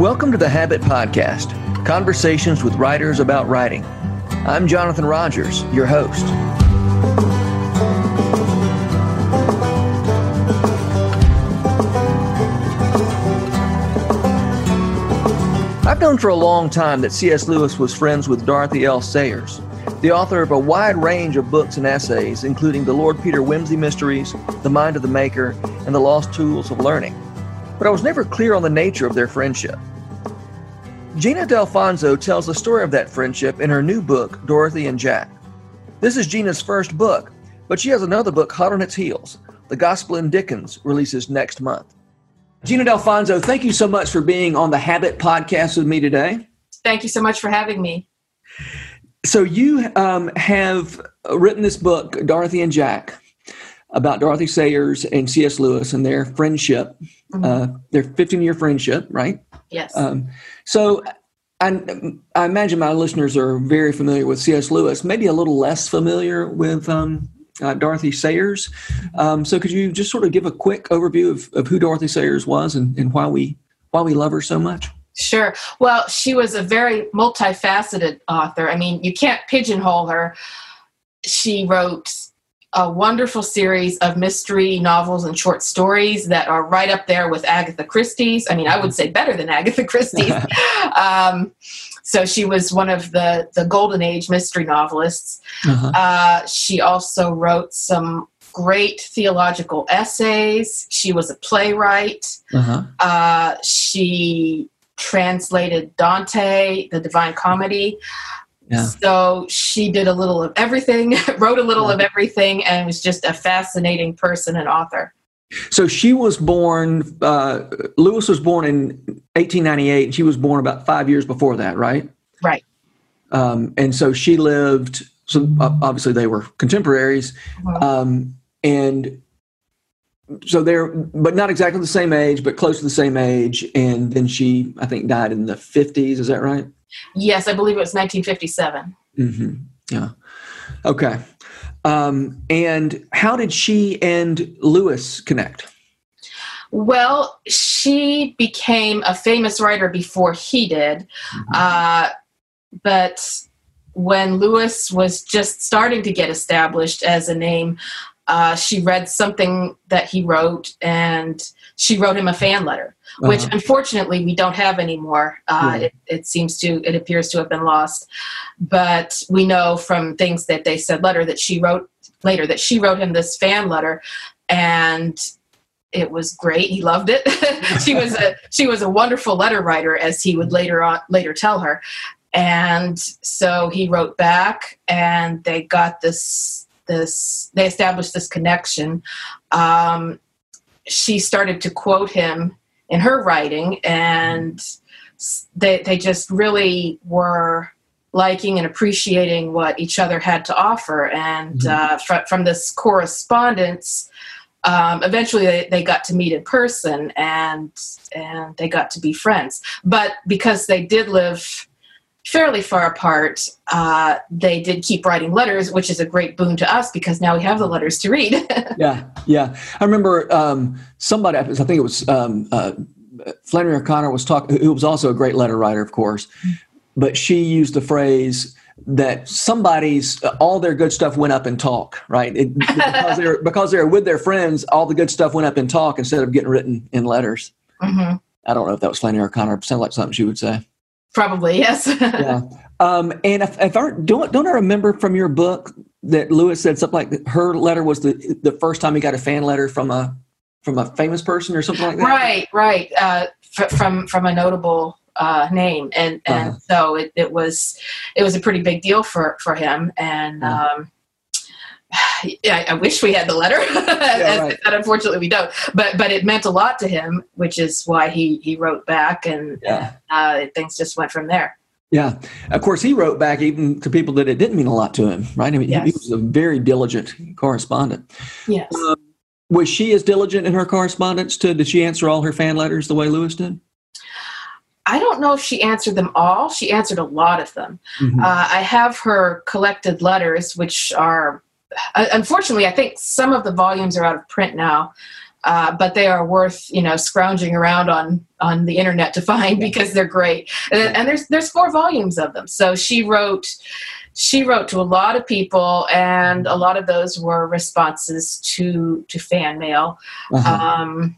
Welcome to the Habit Podcast conversations with writers about writing. I'm Jonathan Rogers, your host. I've known for a long time that C.S. Lewis was friends with Dorothy L. Sayers, the author of a wide range of books and essays, including the Lord Peter Wimsey Mysteries, The Mind of the Maker, and The Lost Tools of Learning. But I was never clear on the nature of their friendship. Gina Dalfonzo tells the story of that friendship in her new book, Dorothy and Jack. This is Gina's first book, but she has another book hot on its heels. The Gospel in Dickens releases next month. Gina Dalfonzo, thank you so much for being on the Habit podcast with me today. Thank you so much for having me. So, you um, have written this book, Dorothy and Jack, about Dorothy Sayers and C.S. Lewis and their friendship, mm-hmm. uh, their 15 year friendship, right? Yes. Um, so, I, I, imagine my listeners are very familiar with C.S. Lewis, maybe a little less familiar with um, uh, Dorothy Sayers. Um, so, could you just sort of give a quick overview of, of who Dorothy Sayers was and, and why we why we love her so much? Sure. Well, she was a very multifaceted author. I mean, you can't pigeonhole her. She wrote a wonderful series of mystery novels and short stories that are right up there with Agatha Christie's. I mean, I would say better than Agatha Christie's. um, so she was one of the the golden age mystery novelists. Uh-huh. Uh, she also wrote some great theological essays. She was a playwright. Uh-huh. Uh, she translated Dante, the Divine Comedy. Yeah. So she did a little of everything, wrote a little yeah. of everything, and was just a fascinating person and author. So she was born, uh, Lewis was born in 1898, and she was born about five years before that, right? Right. Um, and so she lived, so obviously they were contemporaries. Mm-hmm. Um, and so they're, but not exactly the same age, but close to the same age. And then she, I think, died in the 50s. Is that right? Yes, I believe it was 1957. Mm-hmm. Yeah. Okay. Um, and how did she and Lewis connect? Well, she became a famous writer before he did. Mm-hmm. Uh, but when Lewis was just starting to get established as a name, uh, she read something that he wrote and she wrote him a fan letter which uh-huh. unfortunately we don't have anymore. Uh, yeah. it, it, seems to, it appears to have been lost. But we know from things that they said later that she wrote later that she wrote him this fan letter, and it was great. He loved it. she was a she was a wonderful letter writer, as he would later on later tell her. And so he wrote back, and they got this this they established this connection. Um, she started to quote him in her writing, and they they just really were liking and appreciating what each other had to offer. And mm-hmm. uh, fr- from this correspondence, um, eventually they, they, got to meet in person and and they got to be friends. But because they did live fairly far apart, uh, they did keep writing letters, which is a great boon to us because now we have the letters to read. yeah, yeah. I remember um, somebody, I think it was um, uh, Flannery O'Connor was talking, who was also a great letter writer, of course, but she used the phrase that somebody's all their good stuff went up in talk, right? It, because they're because they're with their friends, all the good stuff went up in talk instead of getting written in letters. Mm-hmm. I don't know if that was Flannery O'Connor. Sounds like something she would say. Probably yes. yeah. Um, and if, if I don't don't I remember from your book that Lewis said something like her letter was the the first time he got a fan letter from a from a famous person or something like that. Right, right. Uh, f- from from a notable uh, name, and and uh-huh. so it, it was it was a pretty big deal for for him, and. Uh-huh. Um, I, I, wish we had the letter. yeah, right. unfortunately, we don't. But but it meant a lot to him, which is why he he wrote back, and yeah. uh, things just went from there. Yeah, of course, he wrote back even to people that it didn't mean a lot to him. Right? I mean, yes. he, he, was a very diligent correspondent. Yes. Um, was she as diligent in her correspondence? To did she answer all her fan letters the way Lewis did? I don't know if she answered them all. She answered a lot of them. Mm-hmm. Uh, I have her collected letters, which are unfortunately, I think some of the volumes are out of print now. uh, but they are worth you know scrounging around on on the internet to find because they're great. And, and there's there's four volumes of them. So she wrote she wrote to a lot of people, and a lot of those were responses to to fan mail. Uh-huh. Um,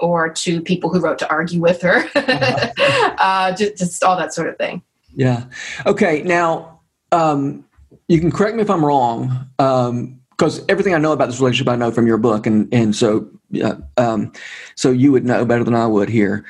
or to people who wrote to argue with her, uh-huh. uh, just, just, all that sort of thing. Yeah. Okay. Now, um, you can correct me if I'm wrong, because um, everything I know about this relationship I know from your book, and and so yeah, um, so you would know better than I would here.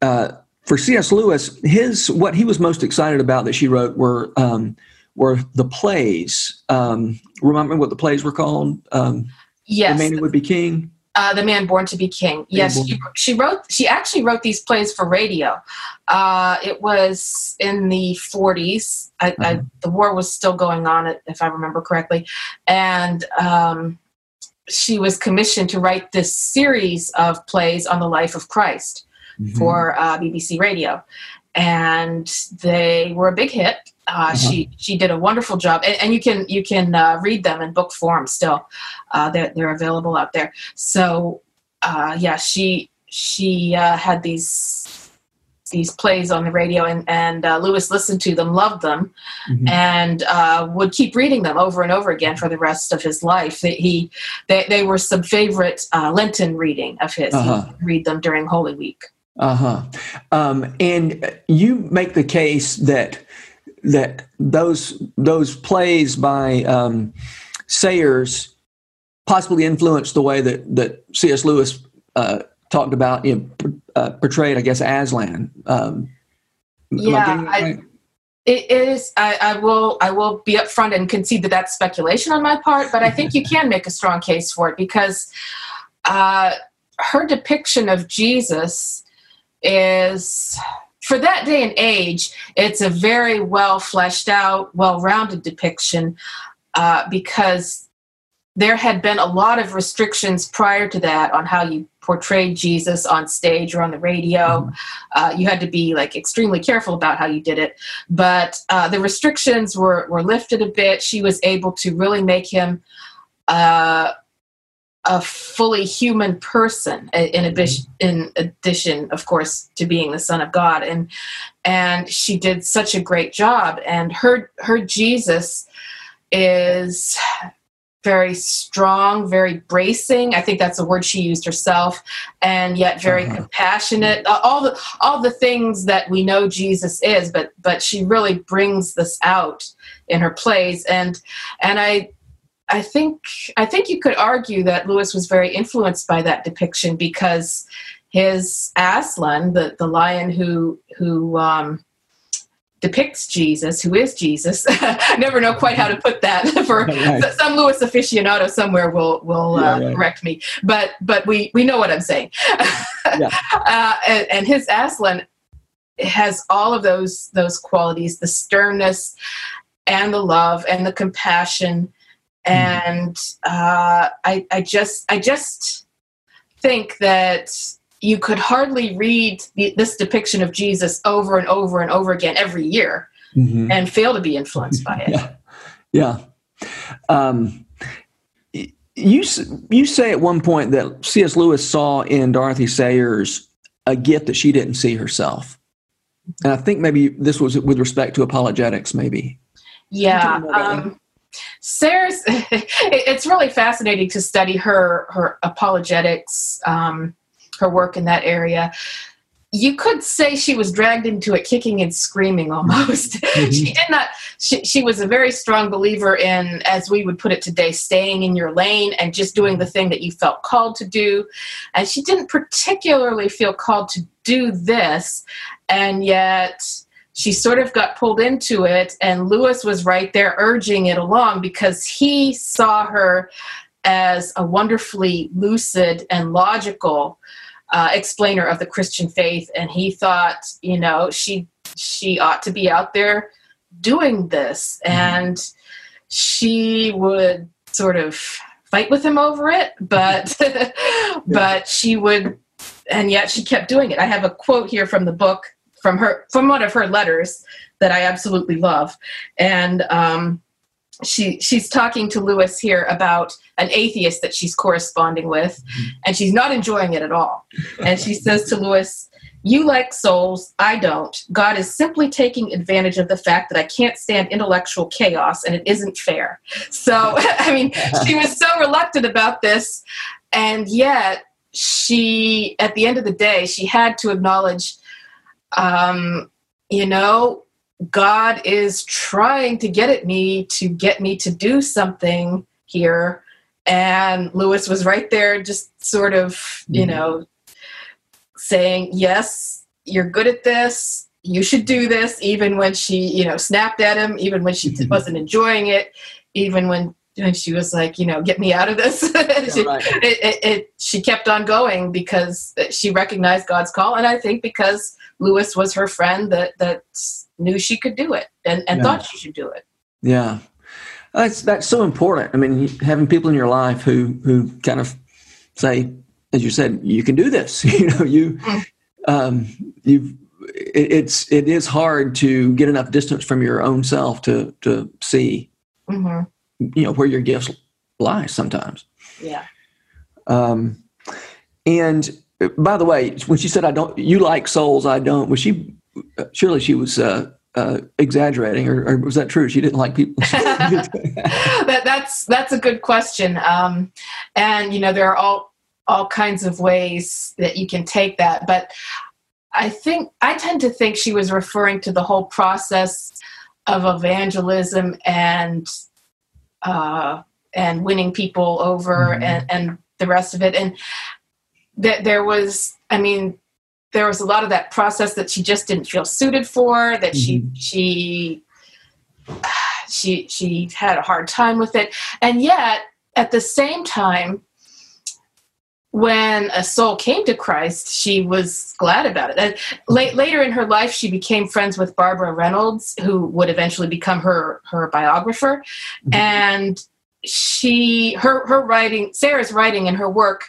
Uh, for C.S. Lewis, his what he was most excited about that she wrote were um, were the plays. Um, remember what the plays were called? Um, yes, the man who would be king. Uh, the man born to be king. Yes, she, she, wrote. She actually wrote these plays for radio. Uh, it was in the 40s. I, uh-huh. I, the war was still going on, if I remember correctly, and um, she was commissioned to write this series of plays on the life of Christ mm-hmm. for uh, BBC Radio, and they were a big hit. Uh, uh-huh. She she did a wonderful job, and, and you can you can uh, read them in book form still. Uh, they're they're available out there. So uh, yeah, she she uh, had these these plays on the radio, and and uh, Lewis listened to them, loved them, mm-hmm. and would keep reading them over and over again for the rest of his life. He they they were some favorite Lenten reading of his. Uh-huh. read them during Holy Week. Uh huh. Um, and you make the case that that those those plays by um, Sayers possibly influenced the way that that C.S. Lewis uh, talked about, you know, uh, portrayed, I guess, Aslan. Um, yeah, I, right? it is. I, I, will. I will be upfront and concede that that's speculation on my part, but I think you can make a strong case for it because uh, her depiction of Jesus is for that day and age, it's a very well fleshed out, well rounded depiction uh, because there had been a lot of restrictions prior to that on how you portrayed Jesus on stage or on the radio. Mm-hmm. Uh, you had to be like extremely careful about how you did it. But uh, the restrictions were, were lifted a bit. She was able to really make him uh, a fully human person in addition in addition of course to being the son of god. And and she did such a great job. And her her jesus is very strong very bracing. I think that's a word she used herself. And yet very uh-huh. compassionate. All the all the things that we know jesus is but but she really brings this out in her plays. And and i I think I think you could argue that Lewis was very influenced by that depiction because his Aslan, the, the lion who who um, depicts Jesus, who is Jesus. I never know quite how to put that. For right. some Lewis aficionado somewhere will will yeah, uh, right. correct me, but but we we know what I'm saying. yeah. uh, and, and his Aslan has all of those those qualities: the sternness, and the love, and the compassion. And uh, I, I just I just think that you could hardly read the, this depiction of Jesus over and over and over again every year mm-hmm. and fail to be influenced by it. Yeah, yeah. Um, you you say at one point that C.S. Lewis saw in Dorothy Sayers a gift that she didn't see herself, and I think maybe this was with respect to apologetics, maybe. Yeah. Um, Sayers, it's really fascinating to study her her apologetics, um, her work in that area. You could say she was dragged into it kicking and screaming almost. Mm-hmm. she did not, she, she was a very strong believer in, as we would put it today, staying in your lane and just doing the thing that you felt called to do. And she didn't particularly feel called to do this. And yet, she sort of got pulled into it, and Lewis was right there urging it along because he saw her as a wonderfully lucid and logical uh, explainer of the Christian faith, and he thought, you know, she she ought to be out there doing this, mm-hmm. and she would sort of fight with him over it, but but she would, and yet she kept doing it. I have a quote here from the book from her from one of her letters that I absolutely love, and um, she she's talking to Lewis here about an atheist that she's corresponding with, mm-hmm. and she's not enjoying it at all. And she says to Lewis, "You like souls, I don't. God is simply taking advantage of the fact that I can't stand intellectual chaos, and it isn't fair." So, I mean, she was so reluctant about this, and yet she, at the end of the day, she had to acknowledge, um, you know, God is trying to get at me to get me to do something here. And Lewis was right there, just sort of, you mm-hmm. know, saying, Yes, you're good at this. You should do this, even when she, you know, snapped at him, even when she mm-hmm. wasn't enjoying it, even when when she was like, you know, get me out of this. she, right. it, it, it, she kept on going because she recognized God's call, and I think because Lewis was her friend that that knew she could do it and, and yeah. thought she should do it. Yeah. That's that's so important. I mean, having people in your life who who kind of say, as you said, you can do this. you know, you mm. um, you it, it's it is hard to get enough distance from your own self to to see, mm-hmm. You know, where your gifts lie. Sometimes. Yeah. Um, and by the way, when she said, "I don't," you like souls, I don't. Was she surely she was uh, uh, exaggerating, or, or, was that true? She didn't like people. that, that's that's a good question, um, and you know there are all all kinds of ways that you can take that, but I think I tend to think she was referring to the whole process of evangelism and uh, and winning people over mm-hmm. and, and the rest of it, and that there was, I mean, there was a lot of that process that she just didn't feel suited for that mm-hmm. she she she she had a hard time with it and yet at the same time when a soul came to Christ, she was glad about it. And late, later in her life, she became friends with Barbara Reynolds, who would eventually become her her biographer. Mm-hmm. And she, her her writing, Sayers writing and her work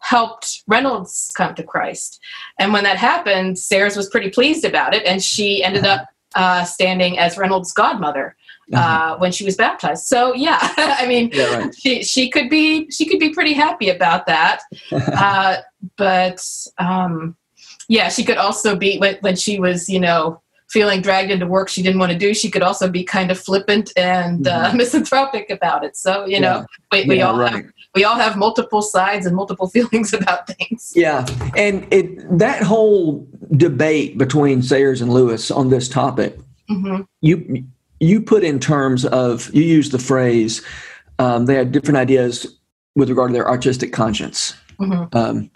helped Reynolds come to Christ. And when that happened, Sayers was pretty pleased about it, and she ended up uh, standing as Reynolds' godmother uh, uh-huh. when she was baptized. So yeah, I mean, yeah, right. she she could be she could be pretty happy about that. uh, but um, yeah, she could also be when when she was you know feeling dragged into work she didn't want to do, she could also be kind of flippant and uh, mm-hmm. misanthropic about it. So you know, we, we all right. have we all have multiple sides and multiple feelings about things. Yeah, and it that whole debate between Sayers and Lewis on this topic, mm-hmm. you you put in terms of you use the phrase um, they had different ideas with regard to their artistic conscience. Mm-hmm. Um,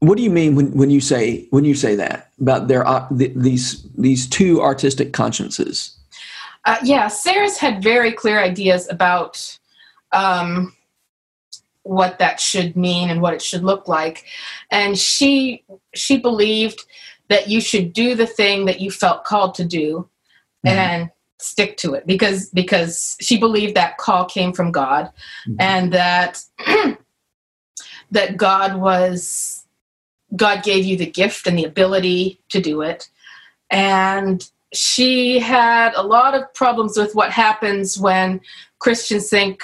what do you mean when, when you say when you say that about their uh, th- these these two artistic consciences? Uh, yeah, Sayers had very clear ideas about um, what that should mean and what it should look like, and she she believed that you should do the thing that you felt called to do, mm-hmm. and stick to it because because she believed that call came from God, mm-hmm. and that that God was God gave you the gift and the ability to do it. And she had a lot of problems with what happens when Christians think,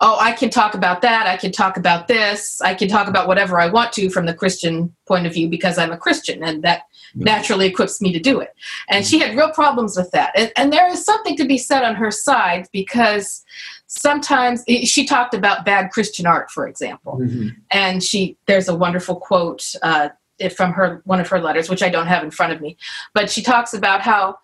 oh, I can talk about that, I can talk about this, I can talk about whatever I want to from the Christian point of view because I'm a Christian, and that naturally equips me to do it. And she had real problems with that. And, and there is something to be said on her side because sometimes she talked about bad Christian art, for example, mm-hmm. and she there's a wonderful quote uh, from her one of her letters, which I don't have in front of me, but she talks about how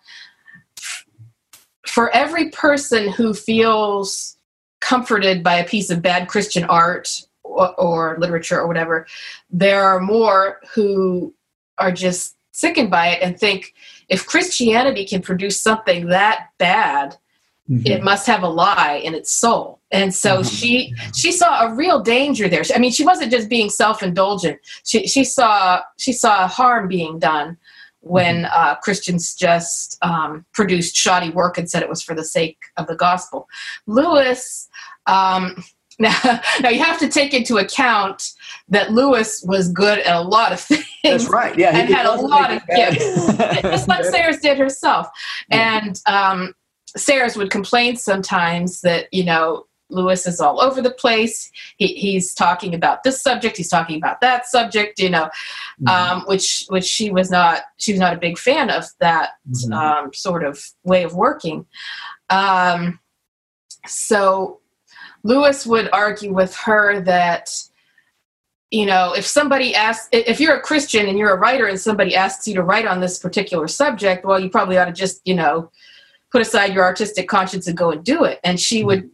for every person who feels comforted by a piece of bad Christian art or, or literature or whatever, there are more who are just sickened by it and think if Christianity can produce something that bad, Mm-hmm. it must have a lie in its soul and so mm-hmm. she she saw a real danger there i mean she wasn't just being self-indulgent she, she saw she saw harm being done when mm-hmm. uh, christians just um, produced shoddy work and said it was for the sake of the gospel lewis um, now, now you have to take into account that lewis was good at a lot of things that's right yeah and had a lot of gifts just like sayers did herself and um, Sayers would complain sometimes that you know Lewis is all over the place. He, he's talking about this subject. He's talking about that subject. You know, mm-hmm. um, which which she was not. She was not a big fan of that mm-hmm. um, sort of way of working. Um, so Lewis would argue with her that you know if somebody asks if you're a christian and you're a writer and somebody asks you to write on this particular subject well you probably ought to just you know put aside your artistic conscience and go and do it and she would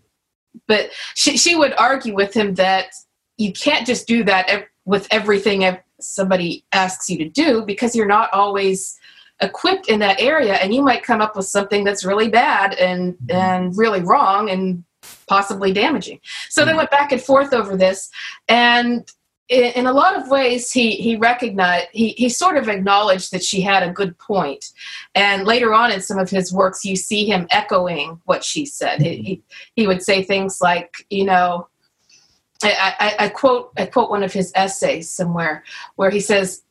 but she, she would argue with him that you can't just do that with everything somebody asks you to do because you're not always equipped in that area and you might come up with something that's really bad and mm-hmm. and really wrong and possibly damaging so they mm-hmm. went back and forth over this and in, a lot of ways he he recognized he, he sort of acknowledged that she had a good point and later on in some of his works you see him echoing what she said mm-hmm. he, he would say things like you know I, I, I quote I quote one of his essays somewhere where he says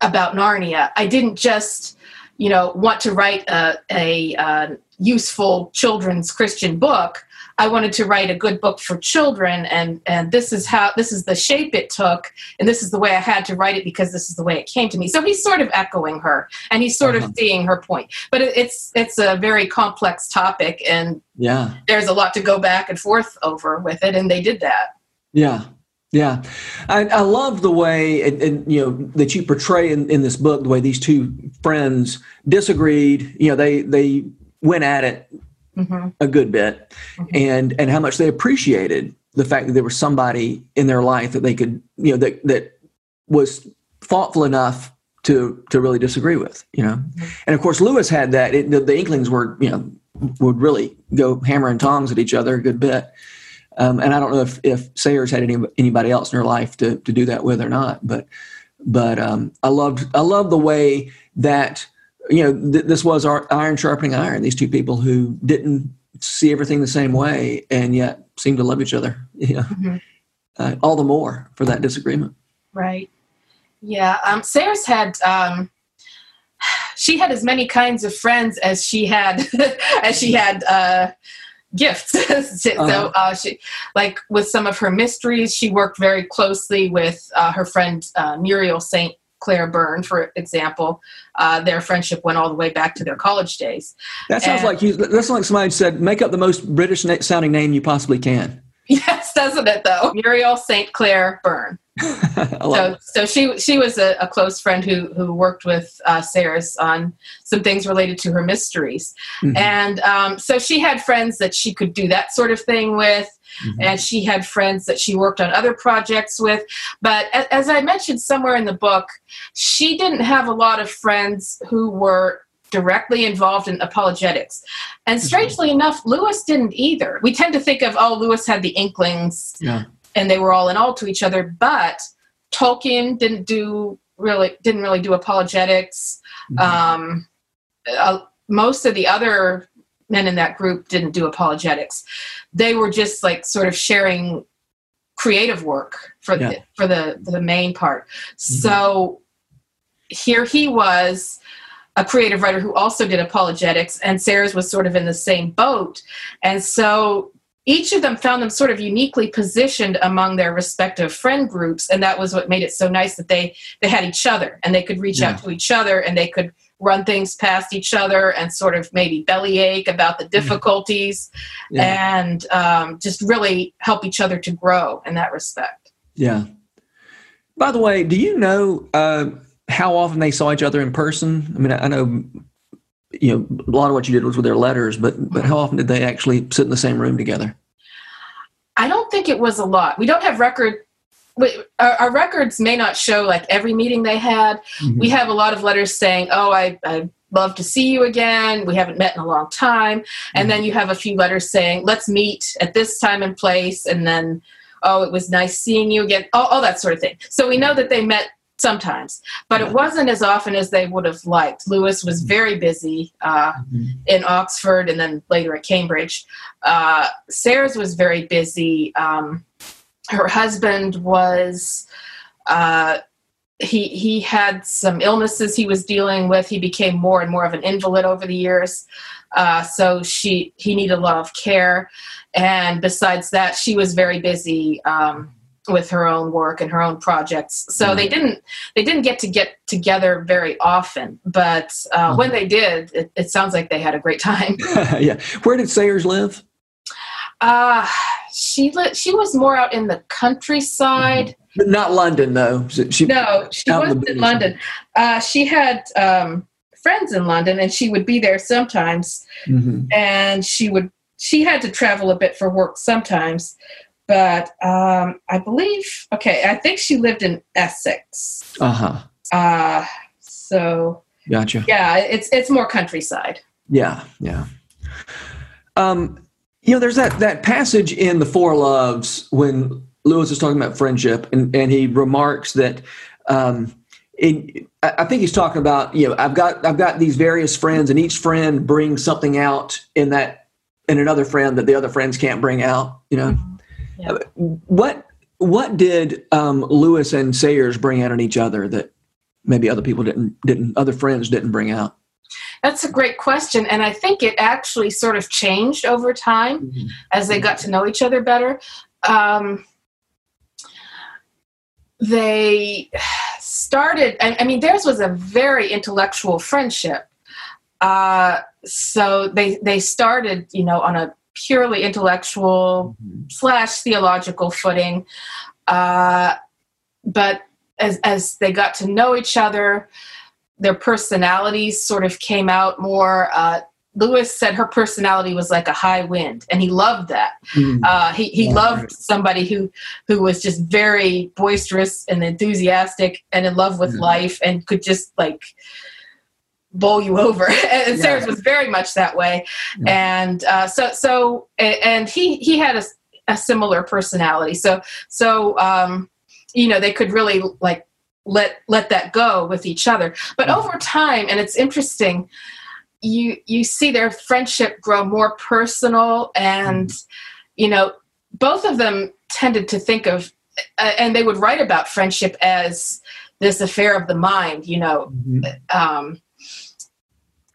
about Narnia I didn't just you know want to write a, a, uh, useful children's Christian book I wanted to write a good book for children, and and this is how this is the shape it took, and this is the way I had to write it because this is the way it came to me. So he's sort of echoing her, and he's sort uh-huh. of seeing her point. But it, it's it's a very complex topic, and yeah, there's a lot to go back and forth over with it, and they did that. Yeah, yeah, I, I love the way and, and, you know that you portray in, in this book the way these two friends disagreed. You know, they they went at it mm-hmm. a good bit, mm-hmm. and and how much they appreciated the fact that there was somebody in their life that they could you know that that was thoughtful enough to to really disagree with you know mm-hmm. and of course lewis had that it, the, the, inklings were you know would really go hammer and tongs at each other a good bit um, and i don't know if if sayers had any, anybody else in her life to to do that with or not but but um, i loved i loved the way that you know, th- this was our iron sharpening iron. These two people who didn't see everything the same way and yet seemed to love each other. You know, mm-hmm. uh, all the more for that disagreement. Right. Yeah. Um, Sayers had. Um, she had as many kinds of friends as she had as she had uh, gifts. so uh-huh. uh, she, like with some of her mysteries, she worked very closely with uh, her friend uh, Muriel Saint Clare Byrne, for example, uh, their friendship went all the way back to their college days. That sounds and, like you. That's like somebody said, make up the most British sounding name you possibly can. Yes, doesn't it though? Muriel St. Clare Byrne. so, so she she was a, a, close friend who who worked with uh, Sayers on some things related to her mysteries, mm-hmm. and um, so she had friends that she could do that sort of thing with. Mm-hmm. And she had friends that she worked on other projects with. But as I mentioned somewhere in the book, she didn't have a lot of friends who were directly involved in apologetics. And mm-hmm. strangely enough, Lewis didn't either. We tend to think of, oh, Lewis had the inklings yeah. and they were all in all to each other, but Tolkien didn't do really didn't really do apologetics. Mm-hmm. Um, uh, most of the other men in that group didn't do apologetics. They were just like sort of sharing creative work for yeah. the for the the main part. Mm-hmm. So here he was a creative writer who also did apologetics and Sayers was sort of in the same boat. And so each of them found them sort of uniquely positioned among their respective friend groups and that was what made it so nice that they they had each other and they could reach yeah. out to each other and they could run things past each other and sort of maybe bellyache about the mm-hmm. difficulties yeah. and um, just really help each other to grow in that respect. Yeah. By the way, do you know uh, how often they saw each other in person? I mean, I know you know a lot of what you did was with their letters, but but how often did they actually sit in the same room together? I don't think it was a lot. We don't have record our, our, records may not show like every meeting they had. Mm-hmm. We have a lot of letters saying, "Oh, I, I love to see you again. We haven't met in a long time." Mm-hmm. And then you have a few letters saying, "Let's meet at this time and place." And then, "Oh, it was nice seeing you again." All, all that sort of thing. So we know that they met sometimes, but it wasn't as often as they would have liked. Lewis was mm-hmm. very busy uh, mm-hmm. in Oxford and then later at Cambridge. Uh, Sayers was very busy. Um, her husband was uh, he he had some illnesses he was dealing with. He became more and more of an invalid over the years. Uh, so she he needed a lot of care, and besides that, she was very busy um, with her own work and her own projects. So mm-hmm. they didn't they didn't get to get together very often. But uh, mm-hmm. when they did, it, it, sounds like they had a great time. yeah, where did Sayers live? Uh, she li- she was more out in the countryside. Mm-hmm but not London, though. She, no, she wasn't in London. Uh, she had um, friends in London, and she would be there sometimes. Mm-hmm. And she would she had to travel a bit for work sometimes. But um, I believe, okay, I think she lived in Essex. Uh-huh. Uh So. Gotcha. Yeah, it's it's more countryside. Yeah, yeah. Um, you know, there's that that passage in the Four Loves when Lewis is talking about friendship, and, and he remarks that um, it, I think he's talking about you know I've got I've got these various friends, and each friend brings something out in that in another friend that the other friends can't bring out. You know, yeah. Uh, what what did um, Lewis and Sayers bring out in each other that maybe other people didn't didn't other friends didn't bring out? That's a great question, and I think it actually sort of changed over time mm-hmm. as they got to know each other better. Um, they started I, I, mean theirs was a very intellectual friendship uh, so they they started you know on a purely intellectual mm-hmm. slash theological footing uh, but as as they got to know each other their personalities sort of came out more uh, Lewis said her personality was like a high wind, and he loved that. Mm. Uh, he he yeah, loved right. somebody who who was just very boisterous and enthusiastic and in love with life and could just like bowl you over. and yeah. Sayers was very much that way, yeah. and uh, so so and he he had a, a similar personality. So so um, you know they could really like let let that go with each other. But mm. over time, and it's interesting you you see their friendship grow more personal and you know both of them tended to think of uh, and they would write about friendship as this affair of the mind you know mm-hmm. um,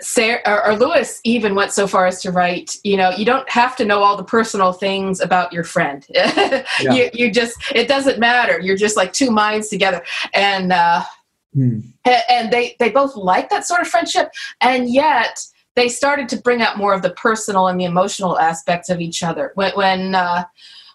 Sarah, or, or, Lewis even went so far as to write, you know, you don't have to know all the personal things about your friend. yeah. you, you just, it doesn't matter. You're just like two minds together. And uh, Mm. And they, they both like that sort of friendship. And yet they started to bring out more of the personal and the emotional aspects of each other. When, when, uh,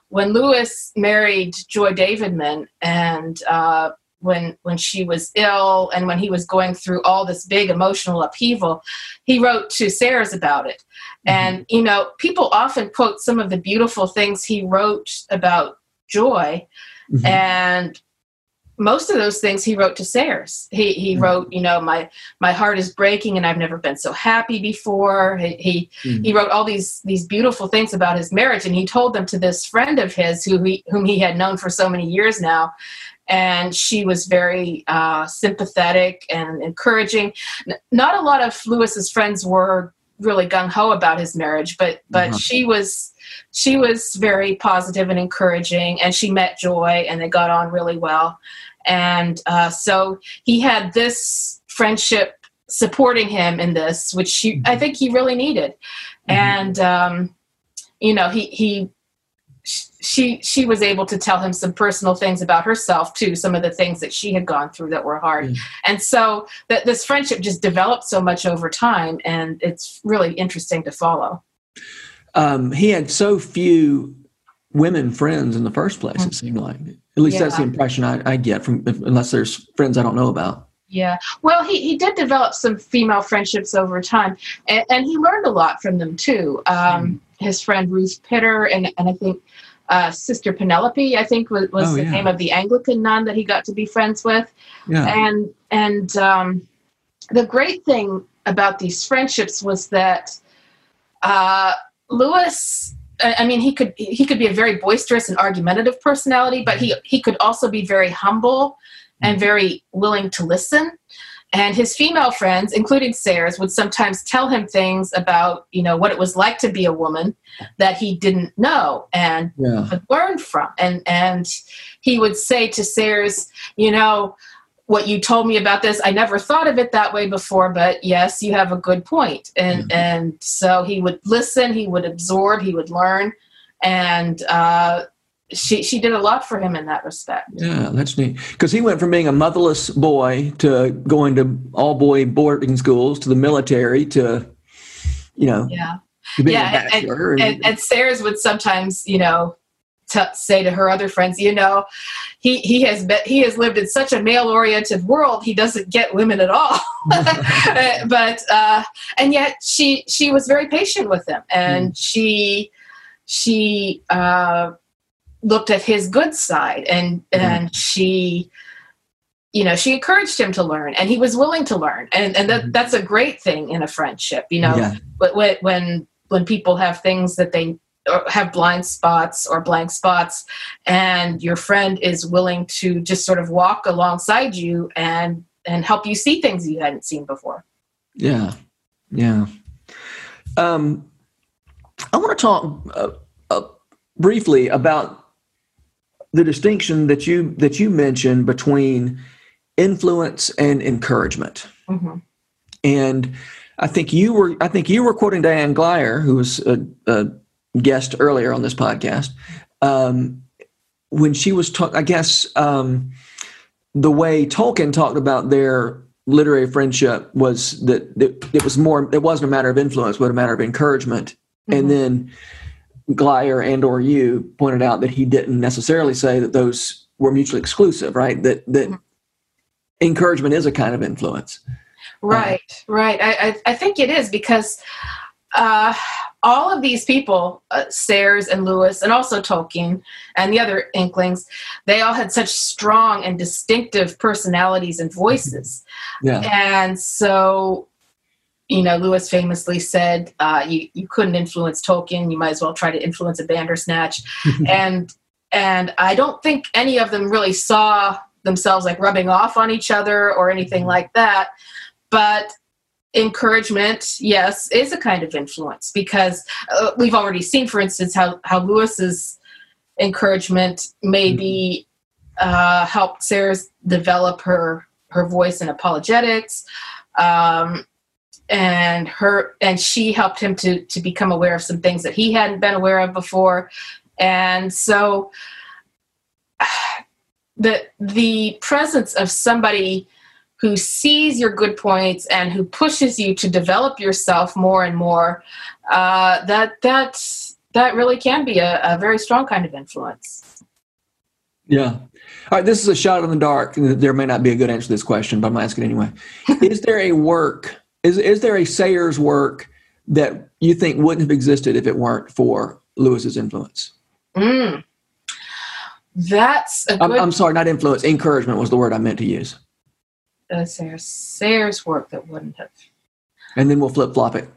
when Lewis married Joy Davidman and uh, when when she was ill and when he was going through all this big emotional upheaval, he wrote to Sayers about it. Mm-hmm. And you know, people often quote some of the beautiful things he wrote about Joy, mm-hmm. and most of those things he wrote to Sayers. He he mm-hmm. wrote, you know, my my heart is breaking and I've never been so happy before. He he, mm-hmm. he wrote all these these beautiful things about his marriage, and he told them to this friend of his who he whom he had known for so many years now. And she was very uh, sympathetic and encouraging. Not a lot of Lewis's friends were really gung ho about his marriage, but but uh-huh. she was she was very positive and encouraging, and she met Joy, and they got on really well. And uh, so he had this friendship supporting him in this, which he, I think he really needed. Mm-hmm. And um, you know, he he she she was able to tell him some personal things about herself too some of the things that she had gone through that were hard mm. and so that this friendship just developed so much over time and it's really interesting to follow um, he had so few women friends in the first place. Mm-hmm. It seemed like, at least yeah. that's the impression I, I get from, if, unless there's friends I don't know about. Yeah, well, he, he did develop some female friendships over time, and, and he learned a lot from them too. Um, mm. His friend Ruth Pitter, and and I think uh, Sister Penelope, I think was, was oh, the yeah. name of the Anglican nun that he got to be friends with. Yeah. And and um, the great thing about these friendships was that uh, Lewis I mean, he could he could be a very boisterous and argumentative personality, but he he could also be very humble and very willing to listen. And his female friends, including Sayers, would sometimes tell him things about you know what it was like to be a woman that he didn't know and yeah. had learned from. And and he would say to Sayers, you know, what you told me about this i never thought of it that way before but yes you have a good point and Mhm. and so he would listen he would absorb he would learn and uh she she did a lot for him in that respect Yeah, that's neat. Because he went from being a motherless boy to going to all boy boarding schools to the military to, you know, yeah to being Yeah, a and- bachelor. and- and, and Sayers would sometimes, you know, t- say to her other friends, you know, he he has been, he has lived in such a male oriented world, he doesn't get women at all. but uh, and yet she she was very patient with him, and she she uh, looked at his good side, and and she. You know, she encouraged him to learn, and he was willing to learn, and and that, Mhm. that's a great thing in a friendship. You know, yeah, but when when when people have things that they or have blind spots or blank spots and your friend is willing to just sort of walk alongside you and and help you see things you hadn't seen before yeah, yeah. Um, I want to talk uh, uh, briefly about the distinction that you that you mentioned between influence and encouragement. Mhm. And I think you were I think you were quoting Diana Glyer, who was a, a guest earlier on this podcast, um, when she was talking. I guess um, the way Tolkien talked about their literary friendship was that, that it was more. It wasn't a matter of influence, but a matter of encouragement. Mhm. And then Glyer and or you pointed out that he didn't necessarily say that those were mutually exclusive, right? That that Mhm. encouragement is a kind of influence. right right I, I i think it is because uh all of these people uh, sayers and lewis and also tolkien and the other inklings they all had such strong and distinctive personalities and voices Yeah. and so you know lewis famously said uh, you, you couldn't influence tolkien you might as well try to influence a bandersnatch. And and i don't think any of them really saw themselves like rubbing off on each other or anything like that. But encouragement yes is a kind of influence because uh, we've already seen for instance how how lewis's encouragement maybe uh, helped sayers develop her her voice in apologetics. Um, and her and she helped him to to become aware of some things that he hadn't been aware of before and so the the presence of somebody who sees your good points and who pushes you to develop yourself more and more uh, that that that really can be a, a very strong kind of influence Yeah. All right. This is a shot in the dark. There may not be a good answer to this question, but I'm asking anyway. is there a work? Is is there a Sayers work that you think wouldn't have existed if it weren't for Lewis's influence? mm. that's a I'm, good I'm sorry, not influence. Encouragement was the word I meant to use. uh, Sayers, Sayers work that wouldn't have And then we'll flip flop it.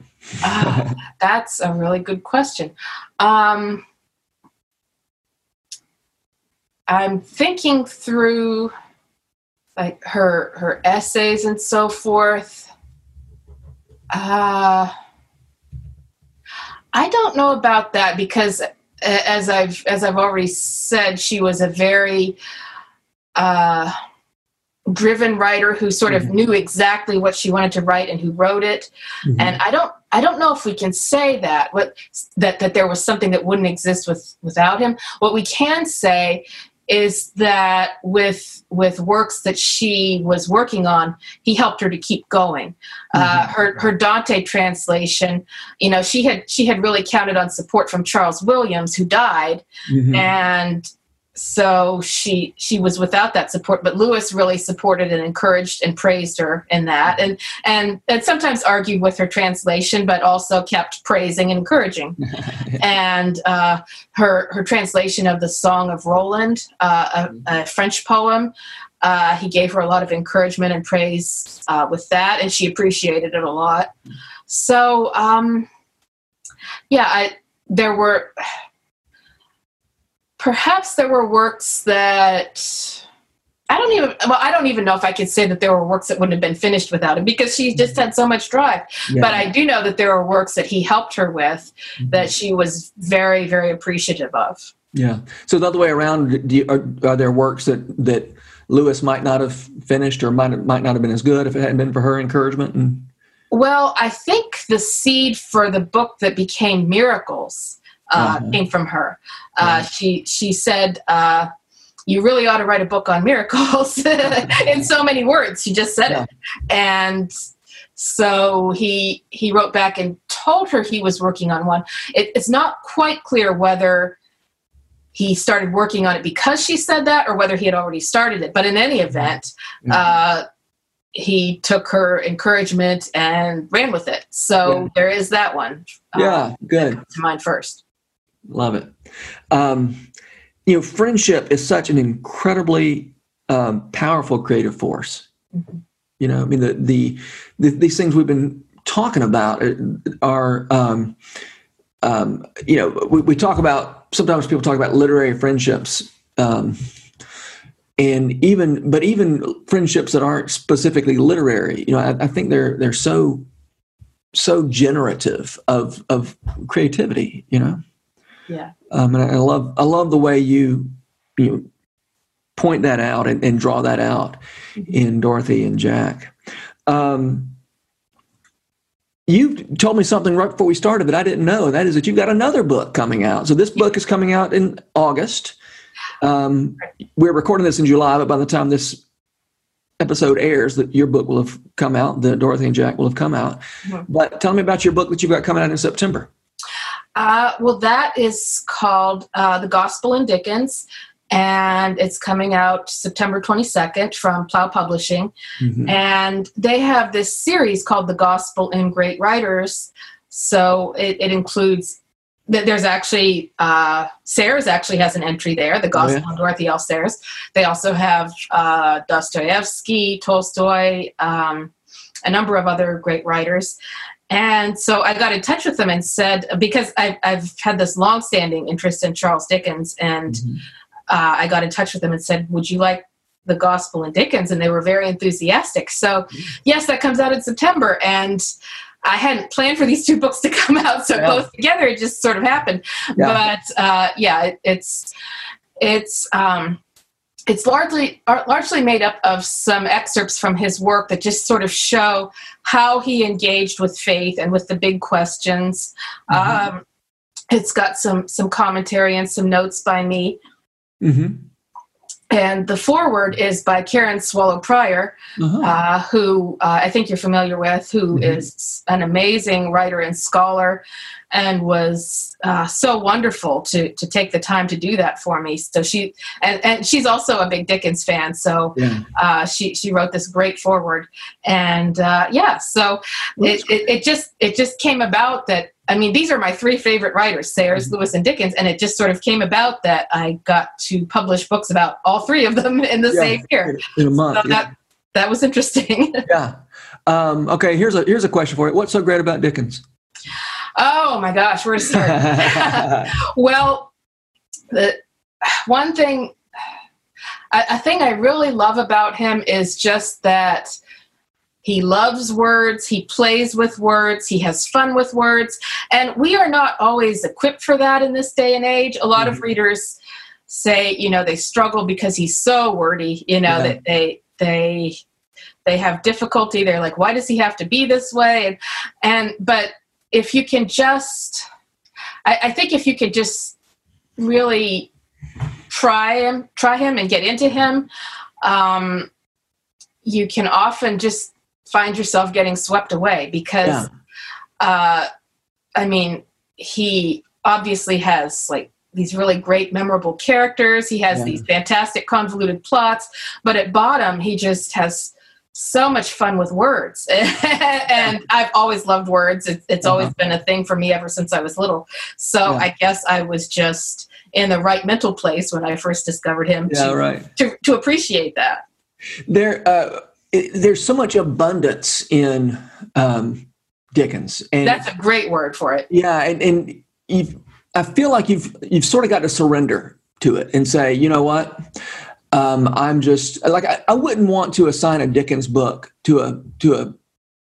Ah, that's a really good question. Um, I'm thinking through like her her essays and so forth. Uh, I don't know about that because as I've as I've already said, she was a very uh, driven writer who sort of Mhm. knew exactly what she wanted to write and who wrote it. And i don't i don't know if we can say that what that that there was something that wouldn't exist with without him. What we can say is that with with works that she was working on he helped her to keep going uh, Mhm. her her dante translation you know she had she had really counted on support from charles williams who died Mhm. and so she she was without that support but lewis really supported and encouraged and praised her in that. And and and sometimes argued with her translation but also kept praising and encouraging. And uh, her her translation of the song of roland uh, a, a french poem uh, he gave her a lot of encouragement and praise uh, with that and she appreciated it a lot. So um, yeah I, there were perhaps there were works that I don't even well I don't even know if I could say that there were works that wouldn't have been finished without him because she just had so much drive. Yeah. But I do know that there were works that he helped her with Mhm. that she was very very appreciative of. Yeah. So the other way around, do you, are, are there works that that Lewis might not have finished or might might not have been as good if it hadn't been for her encouragement? And well, I think the seed for the book that became Miracles uh, uh-huh. came from her. Uh, She she said. Uh, you really ought to write a book on miracles in so many words. She just said yeah. it, and so he he wrote back and told her he was working on one. It, it's not quite clear whether he started working on it because she said that or whether he had already started it. But in any event, mm-hmm. uh, he took her encouragement and ran with it. So yeah. there is that one. Yeah, um, good. To mind first. Love it. Um, you know, friendship is such an incredibly um, powerful creative force. Mm-hmm. You know, I mean, the, the, the these things we've been talking about are, um, um, you know, we, we, talk about sometimes people talk about literary friendships, um, and even but even friendships that aren't specifically literary. You know, I, I think they're they're so so generative of of creativity. You know. Yeah. Um, and I, love I love the way you you point that out and, and draw that out mm-hmm. in Dorothy and Jack. Um, you told me something right before we started that I didn't know. That is that you've got another book coming out. So this book is coming out in August. Um, we're recording this in July, but by the time this episode airs, that your book will have come out. The Dorothy and Jack will have come out. Mm-hmm. But tell me about your book that you've got coming out in September. Uh, well, that is called uh, The Gospel in Dickens, and it's coming out September 22nd from Plough Publishing. Mm-hmm. And they have this series called The Gospel in Great Writers. So it, it includes there's actually uh, Sayers actually has an entry there, the Gospel oh, yeah. Dorothy L. Sayers. They also have uh, Dostoevsky, Tolstoy, um, a number of other great writers. And so I got in touch with them and said, because I've, I've had this long-standing interest in Charles Dickens, and mm-hmm. uh, I got in touch with them and said, "Would you like the Gospel in Dickens?" And they were very enthusiastic. So, mm-hmm. yes, that comes out in September, and I hadn't planned for these two books to come out, so yeah. both together it just sort of happened. Yeah. But uh, yeah, it, it's it's um, it's largely largely made up of some excerpts from his work that just sort of show how he engaged with faith and with the big questions. Mm-hmm. Um, it's got some some commentary and some notes by me. Mm-hmm. And the foreword is by Karen Swallow Prior, uh-huh. uh, who uh, I think you're familiar with, who mm-hmm. is an amazing writer and scholar and was uh, so wonderful to to take the time to do that for me. So she and, and she's also a big Dickens fan. So yeah. uh, she she wrote this great foreword, and uh, yeah, so it, it, it just it just came about that. I mean, these are my three favorite writers: Sayers, mm-hmm. Lewis, and Dickens, and it just sort of came about that I got to publish books about all three of them in the yeah, same year. In a month, so yeah. that that was interesting. yeah. Um, okay. Here's a here's a question for you. What's so great about Dickens? Oh my gosh, where to start? well, the one thing, a, a thing I really love about him is just that he loves words, he plays with words, he has fun with words, and we are not always equipped for that in this day and age. A lot mm-hmm. of readers say, you know, they struggle because he's so wordy, you know, yeah. that they they they have difficulty. They're like, why does he have to be this way? And and but if you can just, I, I think if you could just really try him, try him and get into him, um, you can often just find yourself getting swept away because, yeah. uh, I mean, he obviously has like these really great memorable characters he has yeah. these fantastic convoluted plots but at bottom he just has so much fun with words and i've always loved words it, it's uh-huh. always been a thing for me ever since i was little so yeah. i guess i was just in the right mental place when i first discovered him yeah, to, right. to, to appreciate that there uh, it, there's so much abundance in um, dickens and that's a great word for it yeah and, and you've i feel like you've you've sort of got to surrender to it and say you know what um, I'm just like I, I, wouldn't want to assign a Dickens book to a to a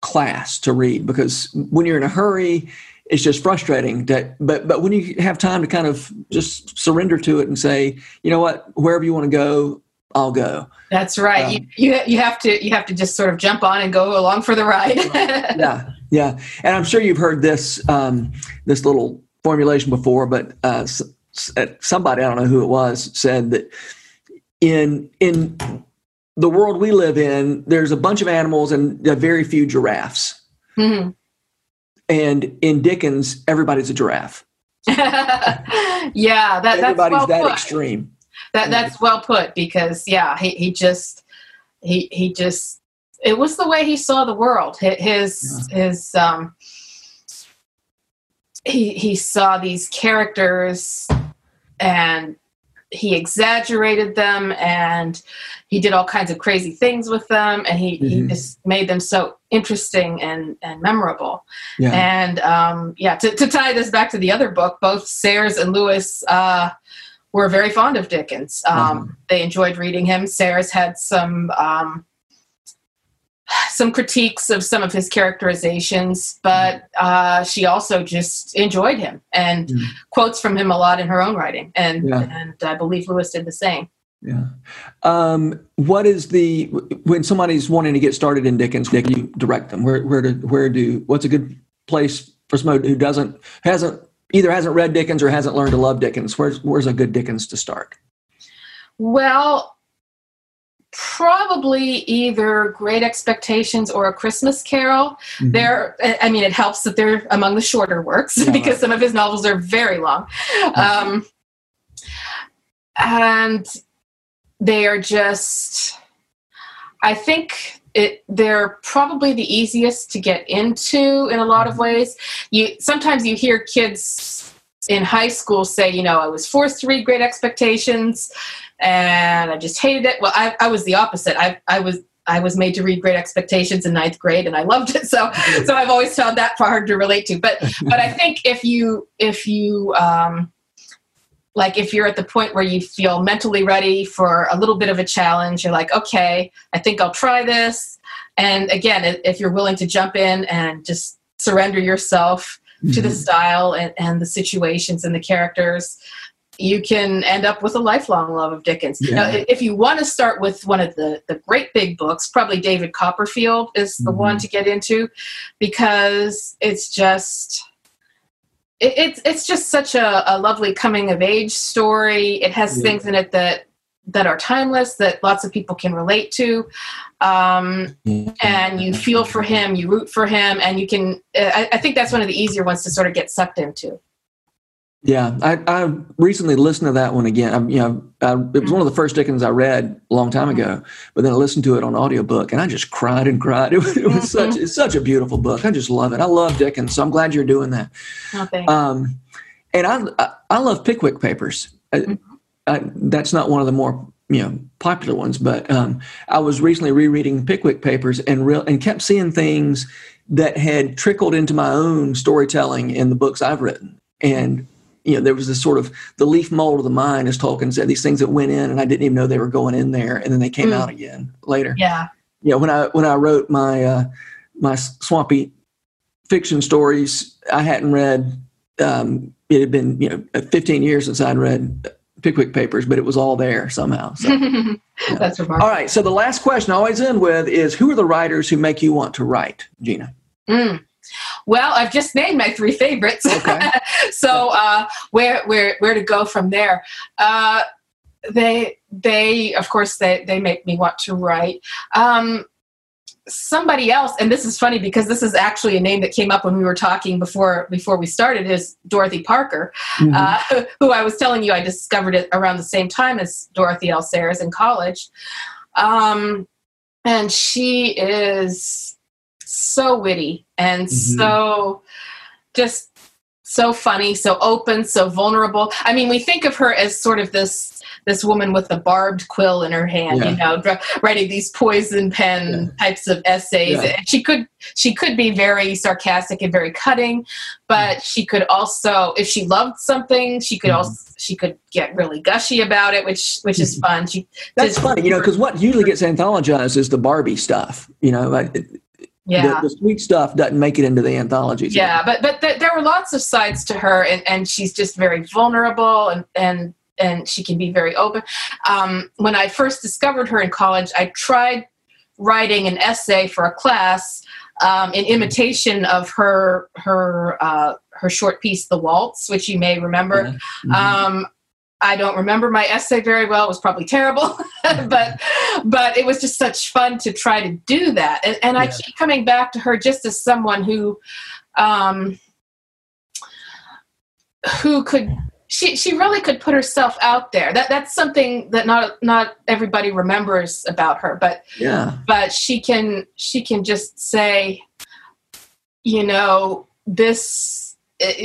class to read because when you're in a hurry, it's just frustrating. That but but when you have time to kind of just surrender to it and say, you know what, wherever you want to go, I'll go. That's right. Um, you, you you have to you have to just sort of jump on and go along for the ride. yeah, yeah. And I'm sure you've heard this um, this little formulation before, but uh, uh, somebody I don't know who it was said that in in the world we live in, there's a bunch of animals and very few giraffes. Mm-hmm. And in Dickens, everybody's a giraffe. yeah, that, everybody's well that put. extreme. That that's well put because yeah, he he just he he just it was the way he saw the world. His yeah. his um he he saw these characters and he exaggerated them and he did all kinds of crazy things with them and he, mm-hmm. he just made them so interesting and, and memorable yeah. and um, yeah to, to, tie this back to the other book both sayers and lewis uh, were very fond of dickens um, mm-hmm. they enjoyed reading him sayers had some um, some critiques of some of his characterizations, but uh, she also just enjoyed him and mm. quotes from him a lot in her own writing. And yeah. and I believe Lewis did the same. Yeah. Um, what is the when somebody's wanting to get started in Dickens? Nick, you direct them. Where where do where do what's a good place for somebody who doesn't hasn't either hasn't read Dickens or hasn't learned to love Dickens? Where's where's a good Dickens to start? Well, probably either Great Expectations or A Christmas Carol. Mm-hmm. There, I mean, it helps that they're among the shorter works yeah, because right. some of his novels are very long. Um, and they are just, I think it they're probably the easiest to get into in a lot of mm-hmm. ways. You sometimes you hear kids in high school say, you know, I was forced to read Great Expectations and I just hated it. Well, I, I was the opposite. I, I was I was made to read Great Expectations in ninth grade, and I loved it. So, so I've always found that hard to relate to. But, but I think if you if you um, like if you're at the point where you feel mentally ready for a little bit of a challenge, you're like, okay, I think I'll try this. And again, if you're willing to jump in and just surrender yourself mm-hmm. to the mm-hmm. style and, and the situations and the characters, you can end up with a lifelong love of Dickens. Yeah. Now, if you want to start with one of the, the great big books, probably David Copperfield is the mm-hmm. one to get into because it's just it, it's it's just such a, a, lovely coming of age story. It has yeah. things in it that that are timeless that lots of people can relate to um, and you feel for him you root for him and you can I, I think that's one of the easier ones to sort of get sucked into yeah, I, I recently listened to that one again. I, you know, I, it was one of the first Dickens I read a long time ago, but then I listened to it on audiobook and I just cried and cried. It, was, it was such it's such a beautiful book. I just love it. I love Dickens, so I'm glad you're doing that. Oh, um, and I, I, I love Pickwick Papers. Mm-hmm. I, that's not one of the more you know popular ones, but um, I was recently rereading Pickwick Papers and real and kept seeing things that had trickled into my own storytelling in the books I've written and you know, there was this sort of the leaf mold of the mind, as Tolkien said, these things that went in and I didn't even know they were going in there, and then they came mm. out again later. Yeah. You know, when I when I wrote my uh, my swampy fiction stories, I hadn't read. Um, it had been you know 15 years since I'd read Pickwick Papers, but it was all there somehow. So, yeah. That's remarkable. All right. So the last question I always end with is, who are the writers who make you want to write, Gina? Mm. Well, I've just named my three favorites. Okay. so uh, where where where to go from there? Uh, they they of course they they make me want to write. Um, somebody else and this is funny because this is actually a name that came up when we were talking before before we started is dorothy parker mm-hmm. uh, who i was telling you i discovered it around the same time as dorothy l sayers in college um, and she is so witty and mm-hmm. so just so funny, so open, so vulnerable. I mean, we think of her as sort of this this woman with a barbed quill in her hand, yeah. you know, writing these poison pen yeah. types of essays. Yeah. She could she could be very sarcastic and very cutting, but mm. she could also, if she loved something, she could mm. also she could get really gushy about it, which which is mm-hmm. fun. She that's funny, you know, because what usually gets anthologized is the Barbie stuff, you know. Like, yeah. The, the, sweet stuff doesn't make it into the anthologies. Yeah, but but th- there were lots of sides to her, and, and she's just very vulnerable, and and and she can be very open. Um, when I first discovered her in college, I tried writing an essay for a class um, in imitation of her her uh, her short piece, "The Waltz," which you may remember. Mm-hmm. Um, I don't remember my essay very well. It was probably terrible, but but it was just such fun to try to do that. And, and yeah. I keep coming back to her just as someone who um, who could she she really could put herself out there. That that's something that not not everybody remembers about her, but yeah. But she can she can just say, you know, this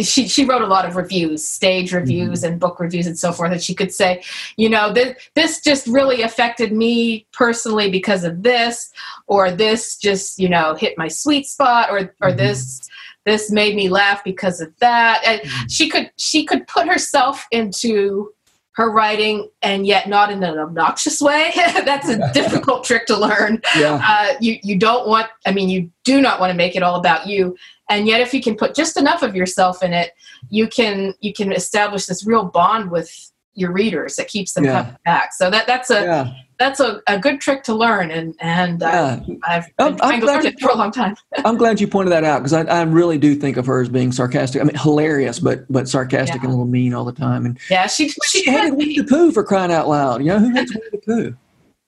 she she wrote a lot of reviews, stage reviews mm-hmm. and book reviews and so forth. And she could say, you know, this this just really affected me personally because of this, or this just you know hit my sweet spot, or or mm-hmm. this this made me laugh because of that and mm-hmm. she could she could put herself into her writing and yet not in an obnoxious way that's a difficult trick to learn yeah. uh, you you don't want i mean you do not want to make it all about you and yet if you can put just enough of yourself in it you can you can establish this real bond with your readers that keeps them yeah. coming back so that that's a yeah that's a, a good trick to learn, and and uh, yeah. I've been I'm, trying I'm to learn it for a long time. I'm glad you pointed that out because I, I really do think of her as being sarcastic. I mean, hilarious, but but sarcastic and a little mean all the time. And yeah, she she, she hated Winnie the Pooh for crying out loud. You know who hates Winnie the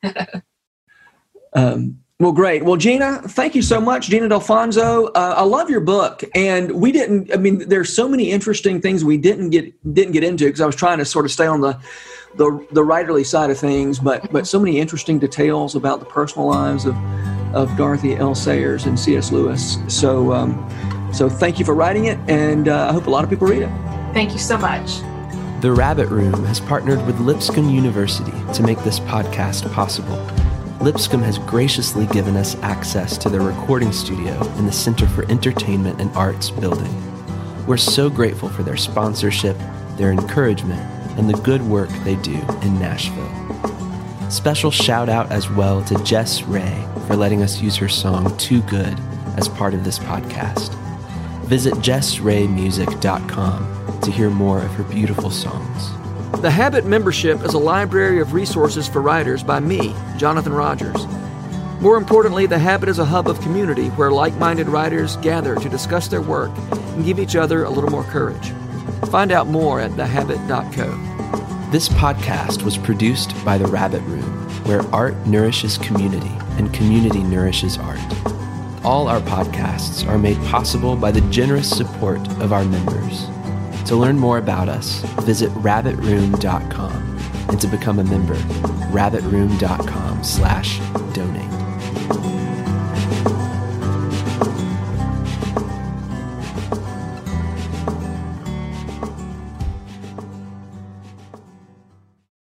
Pooh? um, well, great. Well, Gina, thank you so much, Gina Dalfonzo. Uh, I love your book, and we didn't. I mean, there's so many interesting things we didn't get didn't get into because I was trying to sort of stay on the the the writerly side of things, but but so many interesting details about the personal lives of of Dorothy L. Sayers and C.S. Lewis. So um, so thank you for writing it, and uh, I hope a lot of people read it. Thank you so much. The Rabbit Room has partnered with Lipscomb University to make this podcast possible. Lipscomb has graciously given us access to their recording studio in the Center for Entertainment and Arts building. We're so grateful for their sponsorship, their encouragement, and the good work they do in Nashville. Special shout out as well to Jess Ray for letting us use her song Too Good as part of this podcast. Visit jessraymusic.com to hear more of her beautiful songs. The Habit membership is a library of resources for writers by me, Jonathan Rogers. More importantly, The Habit is a hub of community where like minded writers gather to discuss their work and give each other a little more courage. Find out more at thehabit.co. This podcast was produced by The Rabbit Room, where art nourishes community and community nourishes art. All our podcasts are made possible by the generous support of our members. To learn more about us, visit rabbitroom.com and to become a member, rabbitroom.com slash donate.